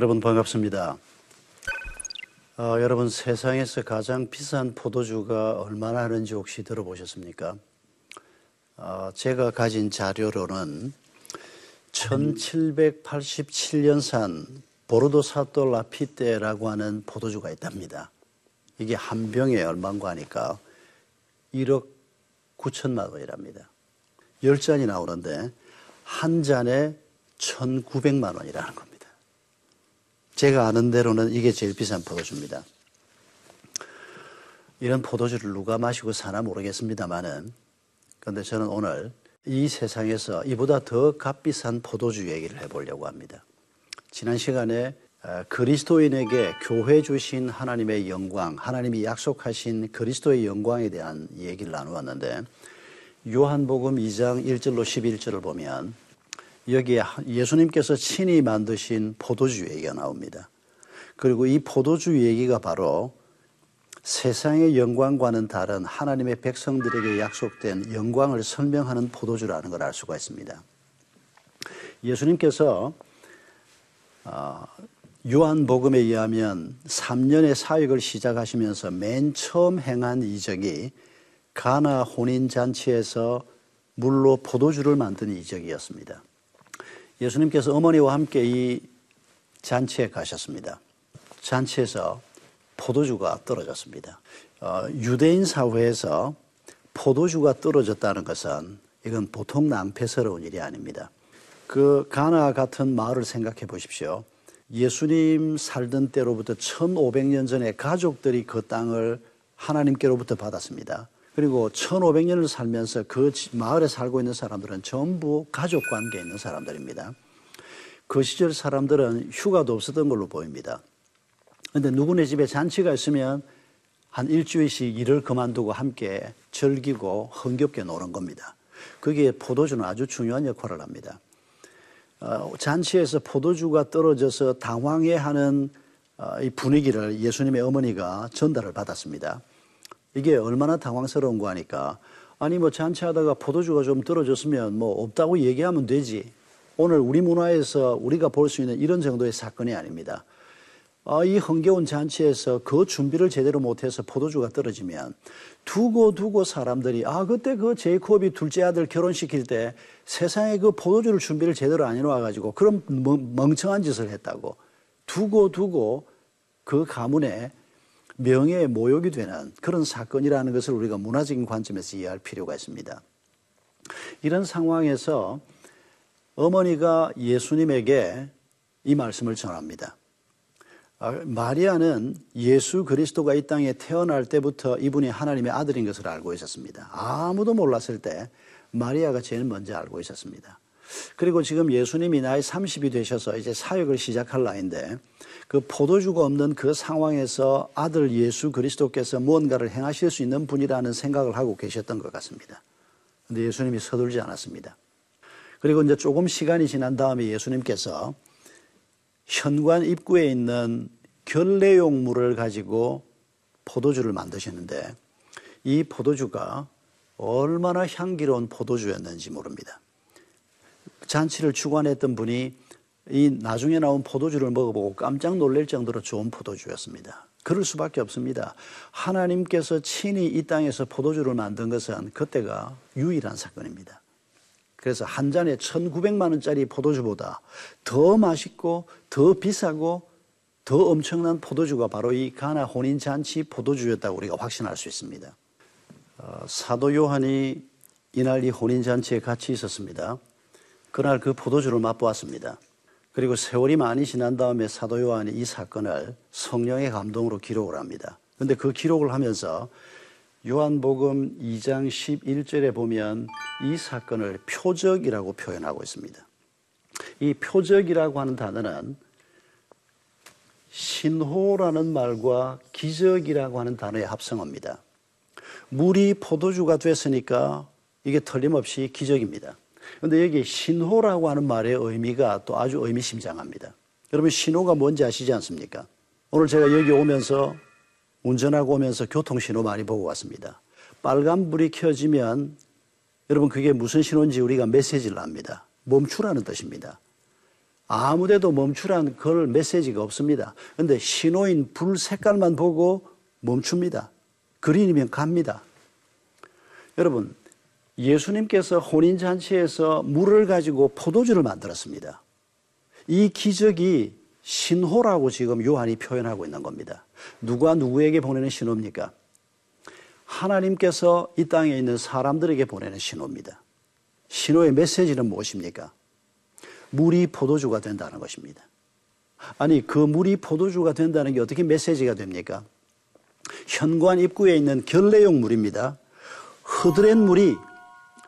여러분 반갑습니다. 어, 여러분 세상에서 가장 비싼 포도주가 얼마나 하는지 혹시 들어보셨습니까? 어, 제가 가진 자료로는 1787년산 보르도 사또 라피테라고 하는 포도주가 있답니다. 이게 한 병에 얼마인가 하니까 1억 9천만 원이랍니다. 10잔이 나오는데 한 잔에 1,900만 원이라는 겁니다. 제가 아는 대로는 이게 제일 비싼 포도주입니다. 이런 포도주를 누가 마시고 사나 모르겠습니다만은 그런데 저는 오늘 이 세상에서 이보다 더 값비싼 포도주 얘기를 해보려고 합니다. 지난 시간에 어, 그리스도인에게 교회 주신 하나님의 영광, 하나님이 약속하신 그리스도의 영광에 대한 얘기를 나누었는데 요한복음 2장 1절로 11절을 보면 여기에 예수님께서 친히 만드신 포도주 얘기가 나옵니다. 그리고 이 포도주 얘기가 바로 세상의 영광과는 다른 하나님의 백성들에게 약속된 영광을 설명하는 포도주라는 걸 알 수가 있습니다. 예수님께서 어, 요한복음에 의하면 3년의 사역을 시작하시면서 맨 처음 행한 이적이 가나 혼인 잔치에서 물로 포도주를 만든 이적이었습니다. 예수님께서 어머니와 함께 이 잔치에 가셨습니다. 잔치에서 포도주가 떨어졌습니다. 어, 유대인 사회에서 포도주가 떨어졌다는 것은 이건 보통 낭패스러운 일이 아닙니다. 그 가나 같은 마을을 생각해 보십시오. 예수님 살던 때로부터 1500년 전에 가족들이 그 땅을 하나님께로부터 받았습니다. 그리고 1500년을 살면서 그 마을에 살고 있는 사람들은 전부 가족 관계에 있는 사람들입니다. 그 시절 사람들은 휴가도 없었던 걸로 보입니다. 근데 누구네 집에 잔치가 있으면 한 일주일씩 일을 그만두고 함께 즐기고 흥겹게 노는 겁니다. 그게 포도주는 아주 중요한 역할을 합니다. 어, 잔치에서 포도주가 떨어져서 당황해하는 어, 이 분위기를 예수님의 어머니가 전달을 받았습니다. 이게 얼마나 당황스러운 거 하니까 아니 뭐 잔치하다가 포도주가 좀 떨어졌으면 뭐 없다고 얘기하면 되지. 오늘 우리 문화에서 우리가 볼 수 있는 이런 정도의 사건이 아닙니다. 아, 이 흥겨운 잔치에서 그 준비를 제대로 못해서 포도주가 떨어지면 두고 두고 사람들이 아 그때 그 제이콥이 둘째 아들 결혼시킬 때 세상에 그 포도주를 준비를 제대로 안 해놔가지고 그런 멍청한 짓을 했다고 두고 두고 그 가문에 명예의 모욕이 되는 그런 사건이라는 것을 우리가 문화적인 관점에서 이해할 필요가 있습니다. 이런 상황에서 어머니가 예수님에게 이 말씀을 전합니다. 아, 마리아는 예수 그리스도가 이 땅에 태어날 때부터 이분이 하나님의 아들인 것을 알고 있었습니다. 아무도 몰랐을 때 마리아가 제일 먼저 알고 있었습니다. 그리고 지금 예수님이 나이 30이 되셔서 이제 사역을 시작할 나이인데 그 포도주가 없는 그 상황에서 아들 예수 그리스도께서 무언가를 행하실 수 있는 분이라는 생각을 하고 계셨던 것 같습니다. 근데 예수님이 서둘지 않았습니다. 그리고 이제 조금 시간이 지난 다음에 예수님께서 현관 입구에 있는 결례용 물을 가지고 포도주를 만드셨는데 이 포도주가 얼마나 향기로운 포도주였는지 모릅니다. 잔치를 주관했던 분이 이 나중에 나온 포도주를 먹어보고 깜짝 놀랄 정도로 좋은 포도주였습니다. 그럴 수밖에 없습니다. 하나님께서 친히 이 땅에서 포도주를 만든 것은 그때가 유일한 사건입니다. 그래서 한 잔에 1,900만 원짜리 포도주보다 더 맛있고 더 비싸고 더 엄청난 포도주가 바로 이 가나 혼인 잔치 포도주였다고 우리가 확신할 수 있습니다. 어, 사도 요한이 이날 이 혼인 잔치에 같이 있었습니다. 그날 그 포도주를 맛보았습니다. 그리고 세월이 많이 지난 다음에 사도 요한이 이 사건을 성령의 감동으로 기록을 합니다. 그런데 그 기록을 하면서 요한복음 2장 11절에 보면 이 사건을 표적이라고 표현하고 있습니다. 이 표적이라고 하는 단어는 신호라는 말과 기적이라고 하는 단어의 합성어입니다. 물이 포도주가 됐으니까 이게 틀림없이 기적입니다. 그런데 여기 신호라고 하는 말의 의미가 또 아주 의미심장합니다. 여러분 신호가 뭔지 아시지 않습니까? 오늘 제가 여기 오면서 운전하고 오면서 교통신호 많이 보고 왔습니다. 빨간불이 켜지면 여러분 그게 무슨 신호인지 우리가 메시지를 합니다. 멈추라는 뜻입니다. 아무데도 멈추란 그걸 메시지가 없습니다. 근데 신호인 불 색깔만 보고 멈춥니다. 그린이면 갑니다. 여러분, 예수님께서 혼인잔치에서 물을 가지고 포도주를 만들었습니다. 이 기적이 신호라고 지금 요한이 표현하고 있는 겁니다. 누가 누구에게 보내는 신호입니까? 하나님께서 이 땅에 있는 사람들에게 보내는 신호입니다. 신호의 메시지는 무엇입니까? 물이 포도주가 된다는 것입니다. 아니, 그 물이 포도주가 된다는 게 어떻게 메시지가 됩니까? 현관 입구에 있는 결례용 물입니다. 흐드렛 물이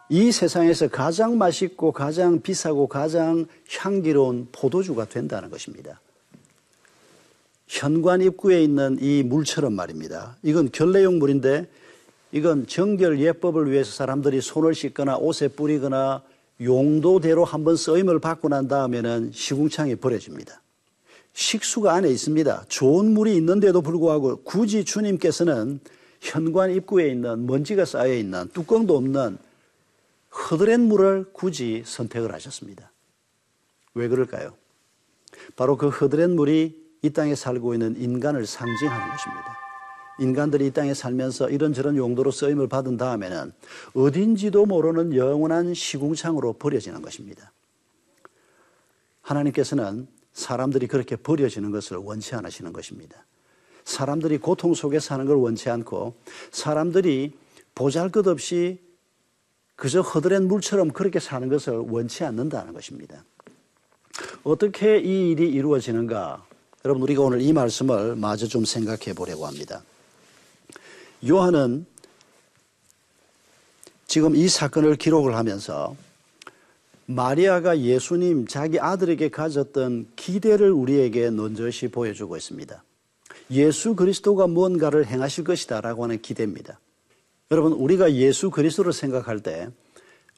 이 세상에서 가장 맛있고 가장 비싸고 가장 향기로운 포도주가 된다는 것입니다. 현관 입구에 있는 이 물처럼 말입니다. 이건 결례용 물인데 이건 정결 예법을 위해서 사람들이 손을 씻거나 옷에 뿌리거나 용도대로 한번 쓰임을 받고 난 다음에는 시궁창에 버려집니다. 식수가 안에 있습니다. 좋은 물이 있는데도 불구하고 굳이 주님께서는 현관 입구에 있는 먼지가 쌓여 있는 뚜껑도 없는 흐드렛 물을 굳이 선택을 하셨습니다. 왜 그럴까요? 바로 그 흐드렛 물이 이 땅에 살고 있는 인간을 상징하는 것입니다. 인간들이 이 땅에 살면서 이런저런 용도로 쓰임을 받은 다음에는 어딘지도 모르는 영원한 시궁창으로 버려지는 것입니다. 하나님께서는 사람들이 그렇게 버려지는 것을 원치 않으시는 것입니다. 사람들이 고통 속에 사는 걸 원치 않고 사람들이 보잘 것 없이 그저 허드렛 물처럼 그렇게 사는 것을 원치 않는다는 것입니다. 어떻게 이 일이 이루어지는가? 여러분, 우리가 오늘 이 말씀을 마저 좀 생각해 보려고 합니다. 요한은 지금 이 사건을 기록을 하면서 마리아가 예수님 자기 아들에게 가졌던 기대를 우리에게 논저시 보여주고 있습니다. 예수 그리스도가 무언가를 행하실 것이다라고 하는 기대입니다. 여러분, 우리가 예수 그리스도를 생각할 때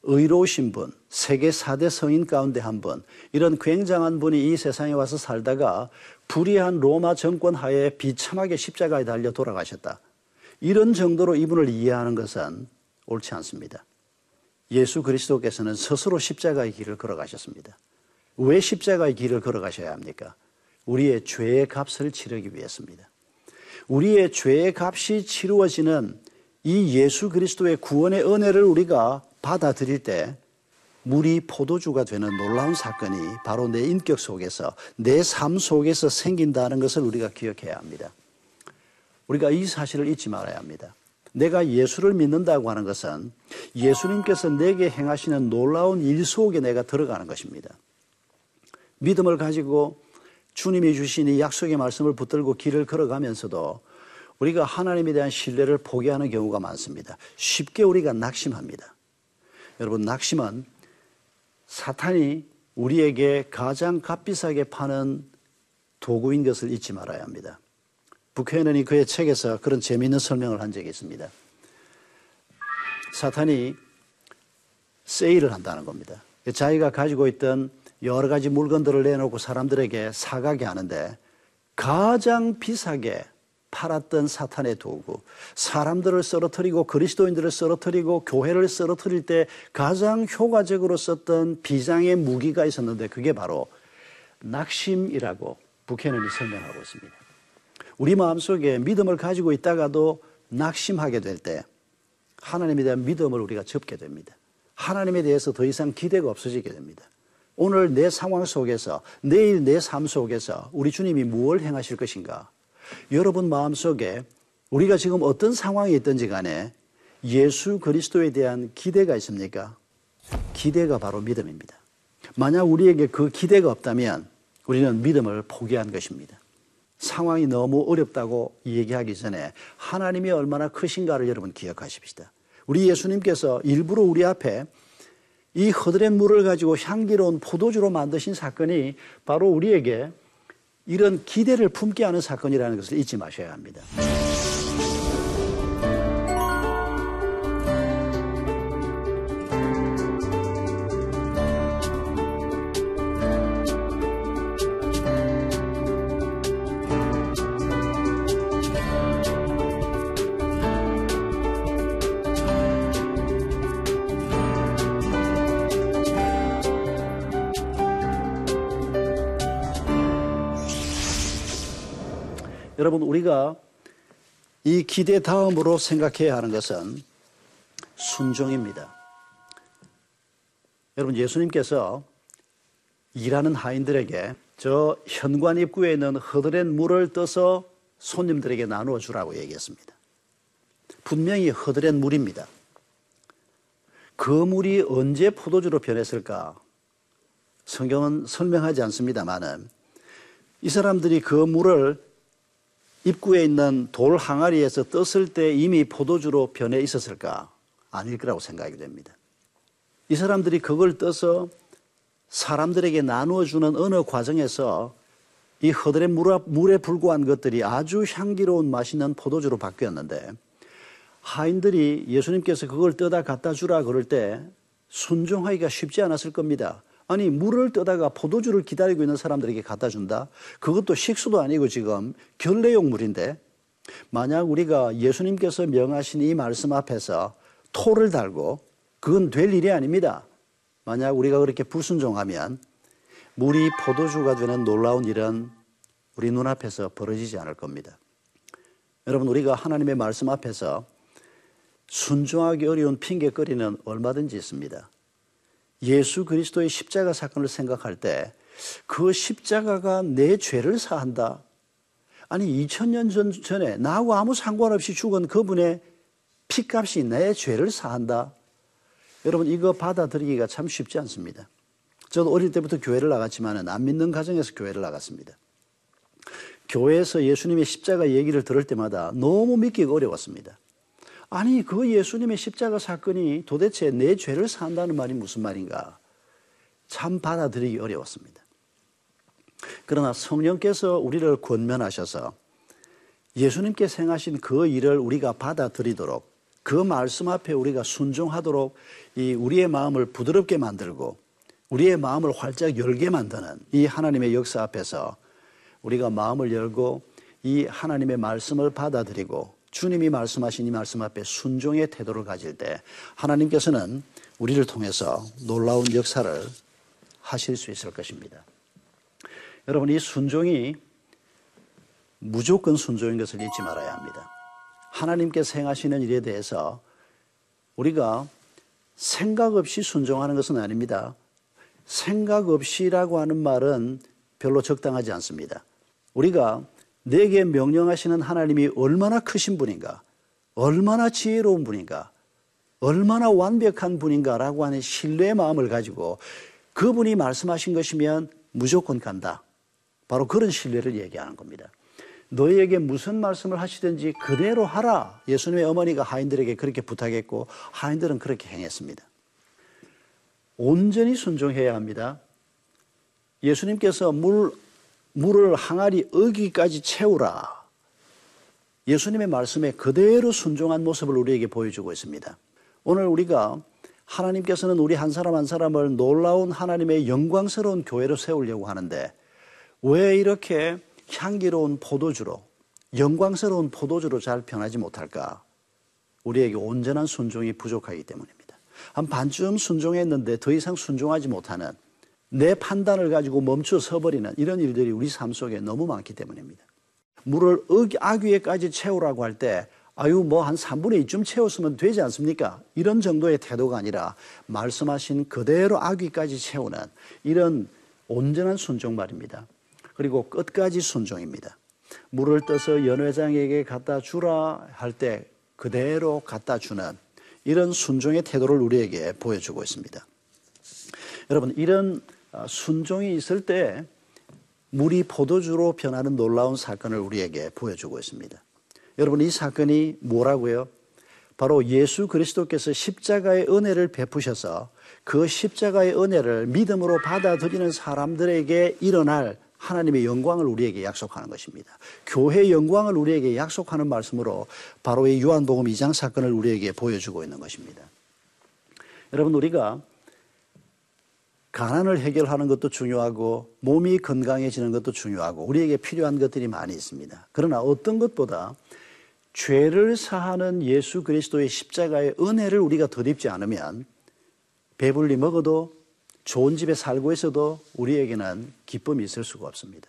의로우신 분, 세계 4대 성인 가운데 한 분, 이런 굉장한 분이 이 세상에 와서 살다가 불의한 로마 정권 하에 비참하게 십자가에 달려 돌아가셨다. 이런 정도로 이분을 이해하는 것은 옳지 않습니다. 예수 그리스도께서는 스스로 십자가의 길을 걸어가셨습니다. 왜 십자가의 길을 걸어가셔야 합니까? 우리의 죄의 값을 치르기 위해서입니다. 우리의 죄의 값이 치루어지는 이 예수 그리스도의 구원의 은혜를 우리가 받아들일 때 물이 포도주가 되는 놀라운 사건이 바로 내 인격 속에서 내 삶 속에서 생긴다는 것을 우리가 기억해야 합니다. 우리가 이 사실을 잊지 말아야 합니다. 내가 예수를 믿는다고 하는 것은 예수님께서 내게 행하시는 놀라운 일 속에 내가 들어가는 것입니다. 믿음을 가지고 주님이 주신 이 약속의 말씀을 붙들고 길을 걸어가면서도 우리가 하나님에 대한 신뢰를 포기하는 경우가 많습니다. 쉽게 우리가 낙심합니다. 여러분, 낙심은 사탄이 우리에게 가장 값비싸게 파는 도구인 것을 잊지 말아야 합니다. 부캐넌이 그의 책에서 그런 재미있는 설명을 한 적이 있습니다. 사탄이 세일을 한다는 겁니다. 자기가 가지고 있던 여러 가지 물건들을 내놓고 사람들에게 사가게 하는데 가장 비싸게 팔았던 사탄의 도구, 사람들을 쓰러뜨리고 그리스도인들을 쓰러뜨리고 교회를 쓰러뜨릴 때 가장 효과적으로 썼던 비장의 무기가 있었는데 그게 바로 낙심이라고 부캐넌이 설명하고 있습니다. 우리 마음속에 믿음을 가지고 있다가도 낙심하게 될 때 하나님에 대한 믿음을 우리가 접게 됩니다. 하나님에 대해서 더 이상 기대가 없어지게 됩니다. 오늘 내 상황 속에서 내일 내 삶 속에서 우리 주님이 무엇을 행하실 것인가 여러분 마음속에 우리가 지금 어떤 상황에 있든지 간에 예수 그리스도에 대한 기대가 있습니까? 기대가 바로 믿음입니다. 만약 우리에게 그 기대가 없다면 우리는 믿음을 포기한 것입니다. 상황이 너무 어렵다고 얘기하기 전에 하나님이 얼마나 크신가를 여러분 기억하십시다. 우리 예수님께서 일부러 우리 앞에 이 허드렛 물을 가지고 향기로운 포도주로 만드신 사건이 바로 우리에게 이런 기대를 품게 하는 사건이라는 것을 잊지 마셔야 합니다. 여러분, 우리가 이 기대 다음으로 생각해야 하는 것은 순종입니다. 여러분, 예수님께서 일하는 하인들에게 저 현관 입구에 있는 허드렛 물을 떠서 손님들에게 나누어 주라고 얘기했습니다. 분명히 허드렛 물입니다. 그 물이 언제 포도주로 변했을까? 성경은 설명하지 않습니다만은 이 사람들이 그 물을 입구에 있는 돌 항아리에서 떴을 때 이미 포도주로 변해 있었을까? 아닐 거라고 생각이 됩니다. 이 사람들이 그걸 떠서 사람들에게 나누어 주는 어느 과정에서 이 허들의 물에 불과한 것들이 아주 향기로운 맛있는 포도주로 바뀌었는데 하인들이 예수님께서 그걸 떠다 갖다 주라 그럴 때 순종하기가 쉽지 않았을 겁니다. 아니 물을 떠다가 포도주를 기다리고 있는 사람들에게 갖다 준다. 그것도 식수도 아니고 지금 결례용 물인데 만약 우리가 예수님께서 명하신 이 말씀 앞에서 토를 달고 그건 될 일이 아닙니다. 만약 우리가 그렇게 불순종하면 물이 포도주가 되는 놀라운 일은 우리 눈앞에서 벌어지지 않을 겁니다. 여러분 우리가 하나님의 말씀 앞에서 순종하기 어려운 핑계거리는 얼마든지 있습니다. 예수 그리스도의 십자가 사건을 생각할 때 그 십자가가 내 죄를 사한다. 아니 2000년 전, 전에 나하고 아무 상관없이 죽은 그분의 피값이 내 죄를 사한다. 여러분 이거 받아들이기가 참 쉽지 않습니다. 저도 어릴 때부터 교회를 나갔지만 안 믿는 가정에서 교회를 나갔습니다. 교회에서 예수님의 십자가 얘기를 들을 때마다 너무 믿기가 어려웠습니다. 아니 그 예수님의 십자가 사건이 도대체 내 죄를 산다는 말이 무슨 말인가? 참 받아들이기 어려웠습니다. 그러나 성령께서 우리를 권면하셔서 예수님께 행하신 그 일을 우리가 받아들이도록 그 말씀 앞에 우리가 순종하도록 이 우리의 마음을 부드럽게 만들고 우리의 마음을 활짝 열게 만드는 이 하나님의 역사 앞에서 우리가 마음을 열고 이 하나님의 말씀을 받아들이고 주님이 말씀하신 이 말씀 앞에 순종의 태도를 가질 때 하나님께서는 우리를 통해서 놀라운 역사를 하실 수 있을 것입니다. 여러분, 이 순종이 무조건 순종인 것을 잊지 말아야 합니다. 하나님께서 행하시는 일에 대해서 우리가 생각 없이 순종하는 것은 아닙니다. 생각 없이라고 하는 말은 별로 적당하지 않습니다. 우리가 내게 명령하시는 하나님이 얼마나 크신 분인가, 얼마나 지혜로운 분인가, 얼마나 완벽한 분인가라고 하는 신뢰의 마음을 가지고 그분이 말씀하신 것이면 무조건 간다. 바로 그런 신뢰를 얘기하는 겁니다. 너희에게 무슨 말씀을 하시든지 그대로 하라. 예수님의 어머니가 하인들에게 그렇게 부탁했고 하인들은 그렇게 행했습니다. 온전히 순종해야 합니다. 예수님께서 물 물을 항아리 어기까지 채우라. 예수님의 말씀에 그대로 순종한 모습을 우리에게 보여주고 있습니다. 오늘 우리가 하나님께서는 우리 한 사람 한 사람을 놀라운 하나님의 영광스러운 교회로 세우려고 하는데 왜 이렇게 향기로운 포도주로 영광스러운 포도주로 잘 변하지 못할까? 우리에게 온전한 순종이 부족하기 때문입니다. 한 반쯤 순종했는데 더 이상 순종하지 못하는 내 판단을 가지고 멈춰 서버리는 이런 일들이 우리 삶 속에 너무 많기 때문입니다. 물을 아귀에까지 채우라고 할 때, 아유, 뭐 한 3분의 2쯤 채웠으면 되지 않습니까? 이런 정도의 태도가 아니라 말씀하신 그대로 아귀까지 채우는 이런 온전한 순종 말입니다. 그리고 끝까지 순종입니다. 물을 떠서 연회장에게 갖다 주라 할 때 그대로 갖다 주는 이런 순종의 태도를 우리에게 보여주고 있습니다. 여러분, 이런 아, 순종이 있을 때 물이 포도주로 변하는 놀라운 사건을 우리에게 보여주고 있습니다. 여러분 이 사건이 뭐라고요? 바로 예수 그리스도께서 십자가의 은혜를 베푸셔서 그 십자가의 은혜를 믿음으로 받아들이는 사람들에게 일어날 하나님의 영광을 우리에게 약속하는 것입니다. 교회의 영광을 우리에게 약속하는 말씀으로 바로 이 요한복음 2장 사건을 우리에게 보여주고 있는 것입니다. 여러분 우리가 가난을 해결하는 것도 중요하고 몸이 건강해지는 것도 중요하고 우리에게 필요한 것들이 많이 있습니다. 그러나 어떤 것보다 죄를 사하는 예수 그리스도의 십자가의 은혜를 우리가 덧입지 않으면 배불리 먹어도 좋은 집에 살고 있어도 우리에게는 기쁨이 있을 수가 없습니다.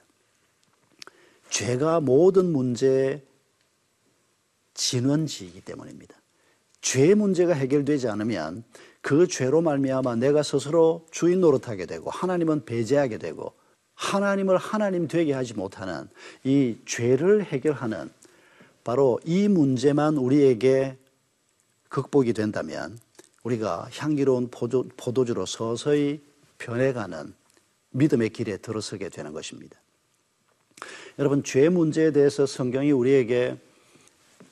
죄가 모든 문제의 진원지이기 때문입니다. 죄 문제가 해결되지 않으면 그 죄로 말미암아 내가 스스로 주인 노릇하게 되고 하나님은 배제하게 되고 하나님을 하나님 되게 하지 못하는 이 죄를 해결하는 바로 이 문제만 우리에게 극복이 된다면 우리가 향기로운 포도, 주로 서서히 변해가는 믿음의 길에 들어서게 되는 것입니다. 여러분, 죄 문제에 대해서 성경이 우리에게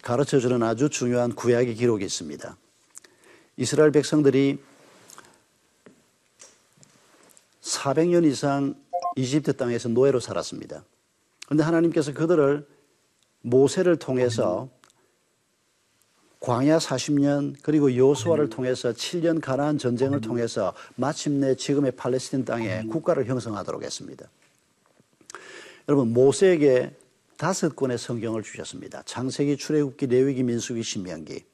가르쳐 주는 아주 중요한 구약의 기록이 있습니다. 이스라엘 백성들이 400년 이상 이집트 땅에서 노예로 살았습니다. 그런데 하나님께서 그들을 모세를 통해서 광야 40년 그리고 요수아를 통해서 7년 가나안 전쟁을 통해서 마침내 지금의 팔레스틴 땅에 국가를 형성하도록 했습니다. 여러분 모세에게 다섯 권의 성경을 주셨습니다. 창세기, 출애굽기, 레위기, 민수기, 신명기.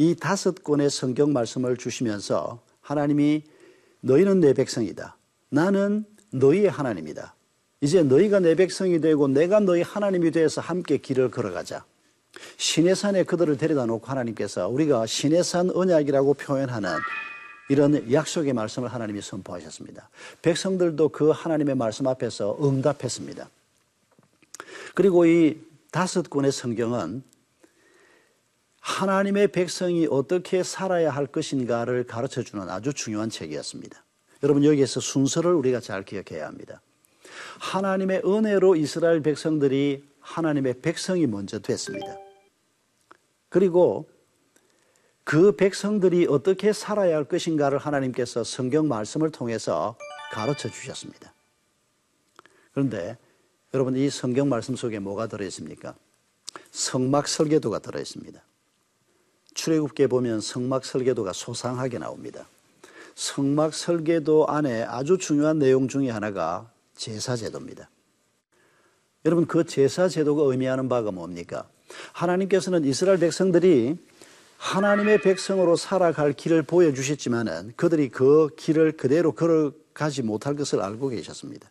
이 다섯 권의 성경 말씀을 주시면서 하나님이 너희는 내 백성이다. 나는 너희의 하나님이다. 이제 너희가 내 백성이 되고 내가 너희 하나님이 되어서 함께 길을 걸어가자. 신의 산에 그들을 데려다 놓고 하나님께서 우리가 신의 산 언약이라고 표현하는 이런 약속의 말씀을 하나님이 선포하셨습니다. 백성들도 그 하나님의 말씀 앞에서 응답했습니다. 그리고 이 다섯 권의 성경은 하나님의 백성이 어떻게 살아야 할 것인가를 가르쳐 주는 아주 중요한 책이었습니다. 여러분 여기에서 순서를 우리가 잘 기억해야 합니다. 하나님의 은혜로 이스라엘 백성들이 하나님의 백성이 먼저 됐습니다. 그리고 그 백성들이 어떻게 살아야 할 것인가를 하나님께서 성경 말씀을 통해서 가르쳐 주셨습니다. 그런데 여러분 이 성경 말씀 속에 뭐가 들어 있습니까? 성막 설계도가 들어 있습니다. 출애굽기에 보면 성막 설계도가 소상하게 나옵니다. 성막 설계도 안에 아주 중요한 내용 중에 하나가 제사 제도입니다. 여러분 그 제사 제도가 의미하는 바가 뭡니까? 하나님께서는 이스라엘 백성들이 하나님의 백성으로 살아갈 길을 보여주셨지만은 그들이 그 길을 그대로 걸어가지 못할 것을 알고 계셨습니다.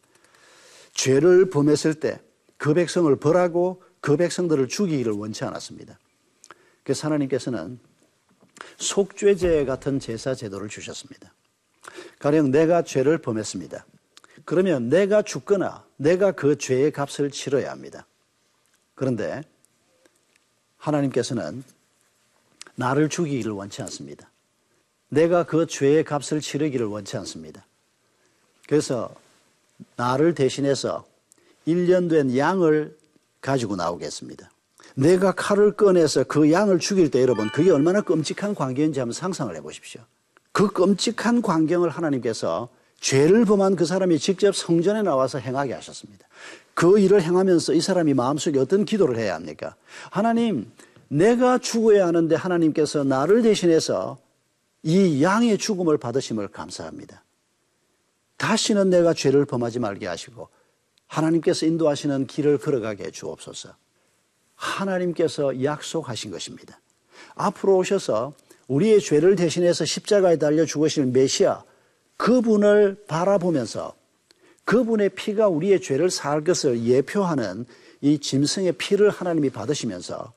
죄를 범했을 때 그 백성을 벌하고 그 백성들을 죽이기를 원치 않았습니다. 그래서 하나님께서는 속죄제 같은 제사 제도를 주셨습니다. 가령 내가 죄를 범했습니다. 그러면 내가 죽거나 내가 그 죄의 값을 치러야 합니다. 그런데 하나님께서는 나를 죽이기를 원치 않습니다. 내가 그 죄의 값을 치르기를 원치 않습니다. 그래서 나를 대신해서 1년 된 양을 가지고 나오겠습니다. 내가 칼을 꺼내서 그 양을 죽일 때 여러분 그게 얼마나 끔찍한 광경인지 한번 상상을 해 보십시오. 그 끔찍한 광경을 하나님께서 죄를 범한 그 사람이 직접 성전에 나와서 행하게 하셨습니다. 그 일을 행하면서 이 사람이 마음속에 어떤 기도를 해야 합니까? 하나님, 내가 죽어야 하는데 하나님께서 나를 대신해서 이 양의 죽음을 받으심을 감사합니다. 다시는 내가 죄를 범하지 말게 하시고 하나님께서 인도하시는 길을 걸어가게 해 주옵소서. 하나님께서 약속하신 것입니다. 앞으로 오셔서 우리의 죄를 대신해서 십자가에 달려 죽으실 메시아 그분을 바라보면서 그분의 피가 우리의 죄를 살 것을 예표하는 이 짐승의 피를 하나님이 받으시면서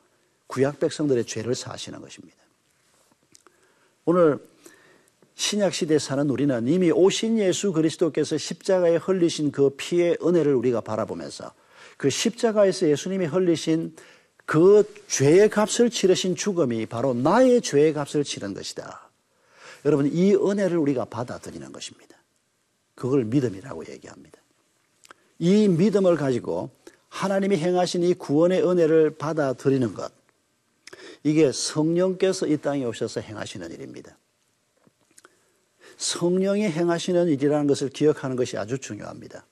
구약 백성들의 죄를 사시는 것입니다. 오늘 신약 시대에 사는 우리는 이미 오신 예수 그리스도께서 십자가에 흘리신 그 피의 은혜를 우리가 바라보면서 그 십자가에서 예수님이 흘리신 그 죄의 값을 치르신 죽음이 바로 나의 죄의 값을 치른 것이다. 여러분, 이 은혜를 우리가 받아들이는 것입니다. 그걸 믿음이라고 얘기합니다. 이 믿음을 가지고 하나님이 행하신 이 구원의 은혜를 받아들이는 것. 이게 성령께서 이 땅에 오셔서 행하시는 일입니다. 성령이 행하시는 일이라는 것을 기억하는 것이 아주 중요합니다.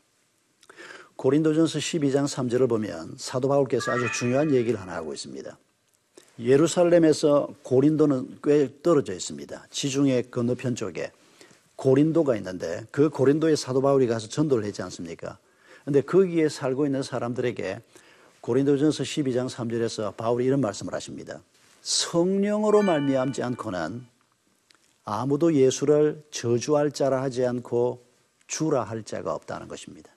고린도전서 12장 3절을 보면 사도 바울께서 아주 중요한 얘기를 하나 하고 있습니다. 예루살렘에서 고린도는 꽤 떨어져 있습니다. 지중해 건너편 쪽에 고린도가 있는데 그 고린도에 사도 바울이 가서 전도를 했지 않습니까? 근데 거기에 살고 있는 사람들에게 고린도전서 12장 3절에서 바울이 이런 말씀을 하십니다. 성령으로 말미암지 않고는 아무도 예수를 저주할 자라 하지 않고 주라 할 자가 없다는 것입니다.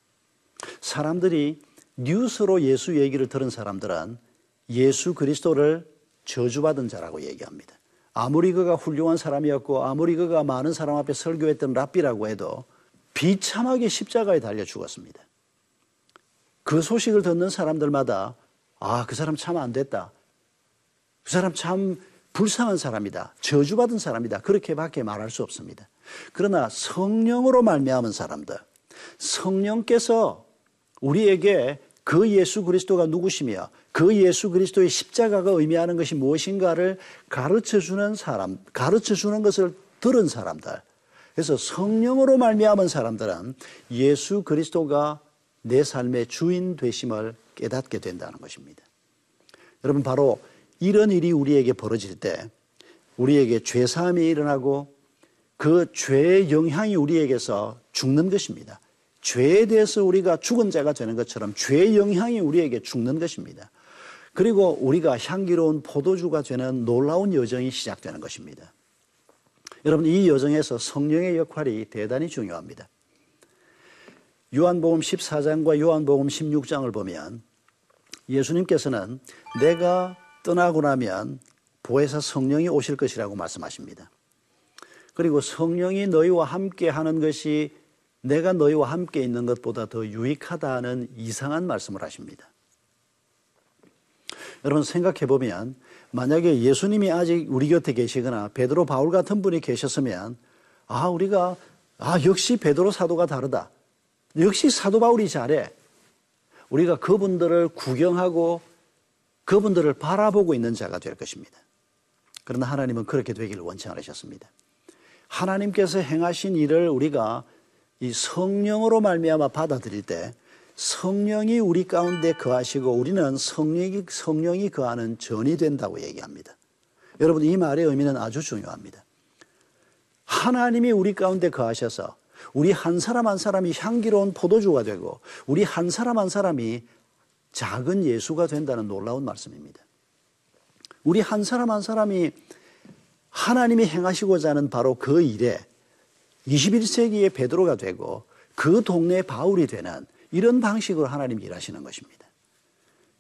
사람들이 뉴스로 예수 얘기를 들은 사람들은 예수 그리스도를 저주받은 자라고 얘기합니다. 아무리 그가 훌륭한 사람이었고 아무리 그가 많은 사람 앞에 설교했던 랍비라고 해도 비참하게 십자가에 달려 죽었습니다. 그 소식을 듣는 사람들마다 아, 그 사람 참 안 됐다. 그 사람 참 불쌍한 사람이다. 저주받은 사람이다. 그렇게밖에 말할 수 없습니다. 그러나 성령으로 말미암은 사람들, 성령께서 우리에게 그 예수 그리스도가 누구시며 그 예수 그리스도의 십자가가 의미하는 것이 무엇인가를 가르쳐 주는 사람, 가르쳐 주는 것을 들은 사람들. 그래서 성령으로 말미암은 사람들은 예수 그리스도가 내 삶의 주인 되심을 깨닫게 된다는 것입니다. 여러분 바로 이런 일이 우리에게 벌어질 때 우리에게 죄 사함이 일어나고 그 죄의 영향이 우리에게서 죽는 것입니다. 죄에 대해서 우리가 죽은 자가 되는 것처럼 죄의 영향이 우리에게 죽는 것입니다. 그리고 우리가 향기로운 포도주가 되는 놀라운 여정이 시작되는 것입니다. 여러분, 이 여정에서 성령의 역할이 대단히 중요합니다. 요한복음 14장과 요한복음 16장을 보면 예수님께서는 내가 떠나고 나면 보혜사 성령이 오실 것이라고 말씀하십니다. 그리고 성령이 너희와 함께 하는 것이 내가 너희와 함께 있는 것보다 더 유익하다는 이상한 말씀을 하십니다. 여러분 생각해 보면 만약에 예수님이 아직 우리 곁에 계시거나 베드로 바울 같은 분이 계셨으면 아 우리가 아 역시 베드로 사도가 다르다. 역시 사도 바울이 잘해. 우리가 그분들을 구경하고 그분들을 바라보고 있는 자가 될 것입니다. 그러나 하나님은 그렇게 되기를 원치 않으셨습니다. 하나님께서 행하신 일을 우리가 이 성령으로 말미암아 받아들일 때 성령이 우리 가운데 거하시고 우리는 성령이, 성령이 거하는 전이 된다고 얘기합니다. 여러분 이 말의 의미는 아주 중요합니다. 하나님이 우리 가운데 거하셔서 우리 한 사람 한 사람이 향기로운 포도주가 되고 우리 한 사람 한 사람이 작은 예수가 된다는 놀라운 말씀입니다. 우리 한 사람 한 사람이 하나님이 행하시고자 하는 바로 그 일에 21세기의 베드로가 되고 그 동네의 바울이 되는 이런 방식으로 하나님이 일하시는 것입니다.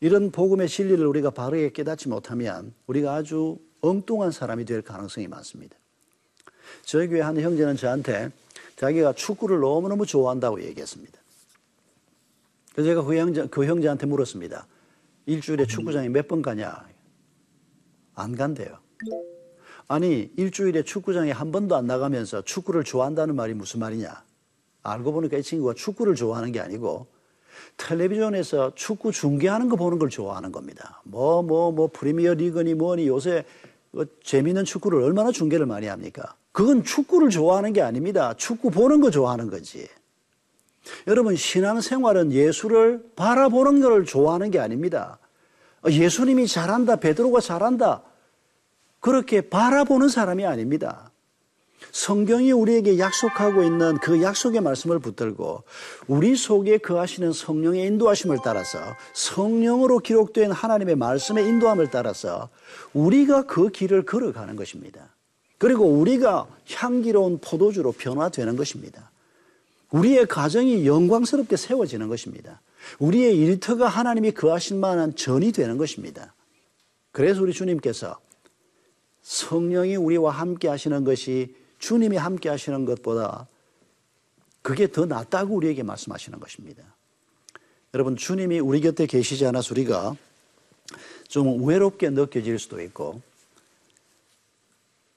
이런 복음의 진리를 우리가 바르게 깨닫지 못하면 우리가 아주 엉뚱한 사람이 될 가능성이 많습니다. 저희 교회 한 형제는 저한테 자기가 축구를 너무너무 좋아한다고 얘기했습니다. 그래서 제가 그, 형제, 그 형제한테 물었습니다. 일주일에 축구장에 몇 번 가냐? 안 간대요. 아니, 일주일에 축구장에 한 번도 안 나가면서 축구를 좋아한다는 말이 무슨 말이냐? 알고 보니까 이 친구가 축구를 좋아하는 게 아니고 텔레비전에서 축구 중계하는 거 보는 걸 좋아하는 겁니다. 뭐, 뭐, 뭐, 프리미어 리그니 뭐니 요새 그 재미있는 축구를 얼마나 중계를 많이 합니까? 그건 축구를 좋아하는 게 아닙니다. 축구 보는 거 좋아하는 거지. 여러분, 신앙생활은 예수를 바라보는 걸 좋아하는 게 아닙니다. 예수님이 잘한다, 베드로가 잘한다. 그렇게 바라보는 사람이 아닙니다. 성경이 우리에게 약속하고 있는 그 약속의 말씀을 붙들고 우리 속에 거하시는 성령의 인도하심을 따라서 성령으로 기록된 하나님의 말씀의 인도함을 따라서 우리가 그 길을 걸어가는 것입니다. 그리고 우리가 향기로운 포도주로 변화되는 것입니다. 우리의 가정이 영광스럽게 세워지는 것입니다. 우리의 일터가 하나님이 거하실 만한 전이 되는 것입니다. 그래서 우리 주님께서 성령이 우리와 함께 하시는 것이 주님이 함께 하시는 것보다 그게 더 낫다고 우리에게 말씀하시는 것입니다. 여러분, 주님이 우리 곁에 계시지 않아서 우리가 좀 외롭게 느껴질 수도 있고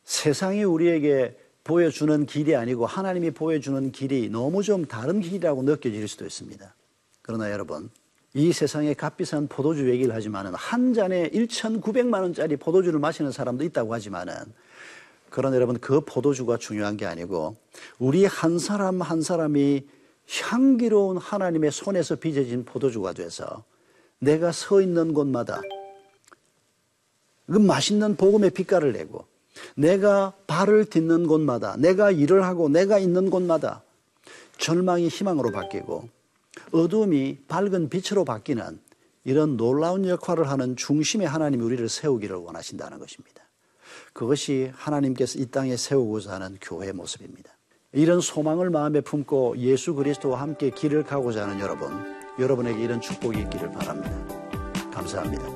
세상이 우리에게 보여주는 길이 아니고 하나님이 보여주는 길이 너무 좀 다른 길이라고 느껴질 수도 있습니다. 그러나 여러분, 이 세상에 값비싼 포도주 얘기를 하지만은 한 잔에 1,900만 원짜리 포도주를 마시는 사람도 있다고 하지만은 그러나 여러분 그 포도주가 중요한 게 아니고 우리 한 사람 한 사람이 향기로운 하나님의 손에서 빚어진 포도주가 돼서 내가 서 있는 곳마다 그 맛있는 복음의 빛깔을 내고 내가 발을 딛는 곳마다, 내가 일을 하고 내가 있는 곳마다 절망이 희망으로 바뀌고 어둠이 밝은 빛으로 바뀌는 이런 놀라운 역할을 하는 중심의 하나님이 우리를 세우기를 원하신다는 것입니다. 그것이 하나님께서 이 땅에 세우고자 하는 교회의 모습입니다. 이런 소망을 마음에 품고 예수 그리스도와 함께 길을 가고자 하는 여러분, 여러분에게 이런 축복이 있기를 바랍니다. 감사합니다.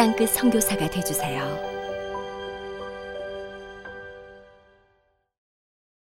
땅끝 선교사가 되주세요.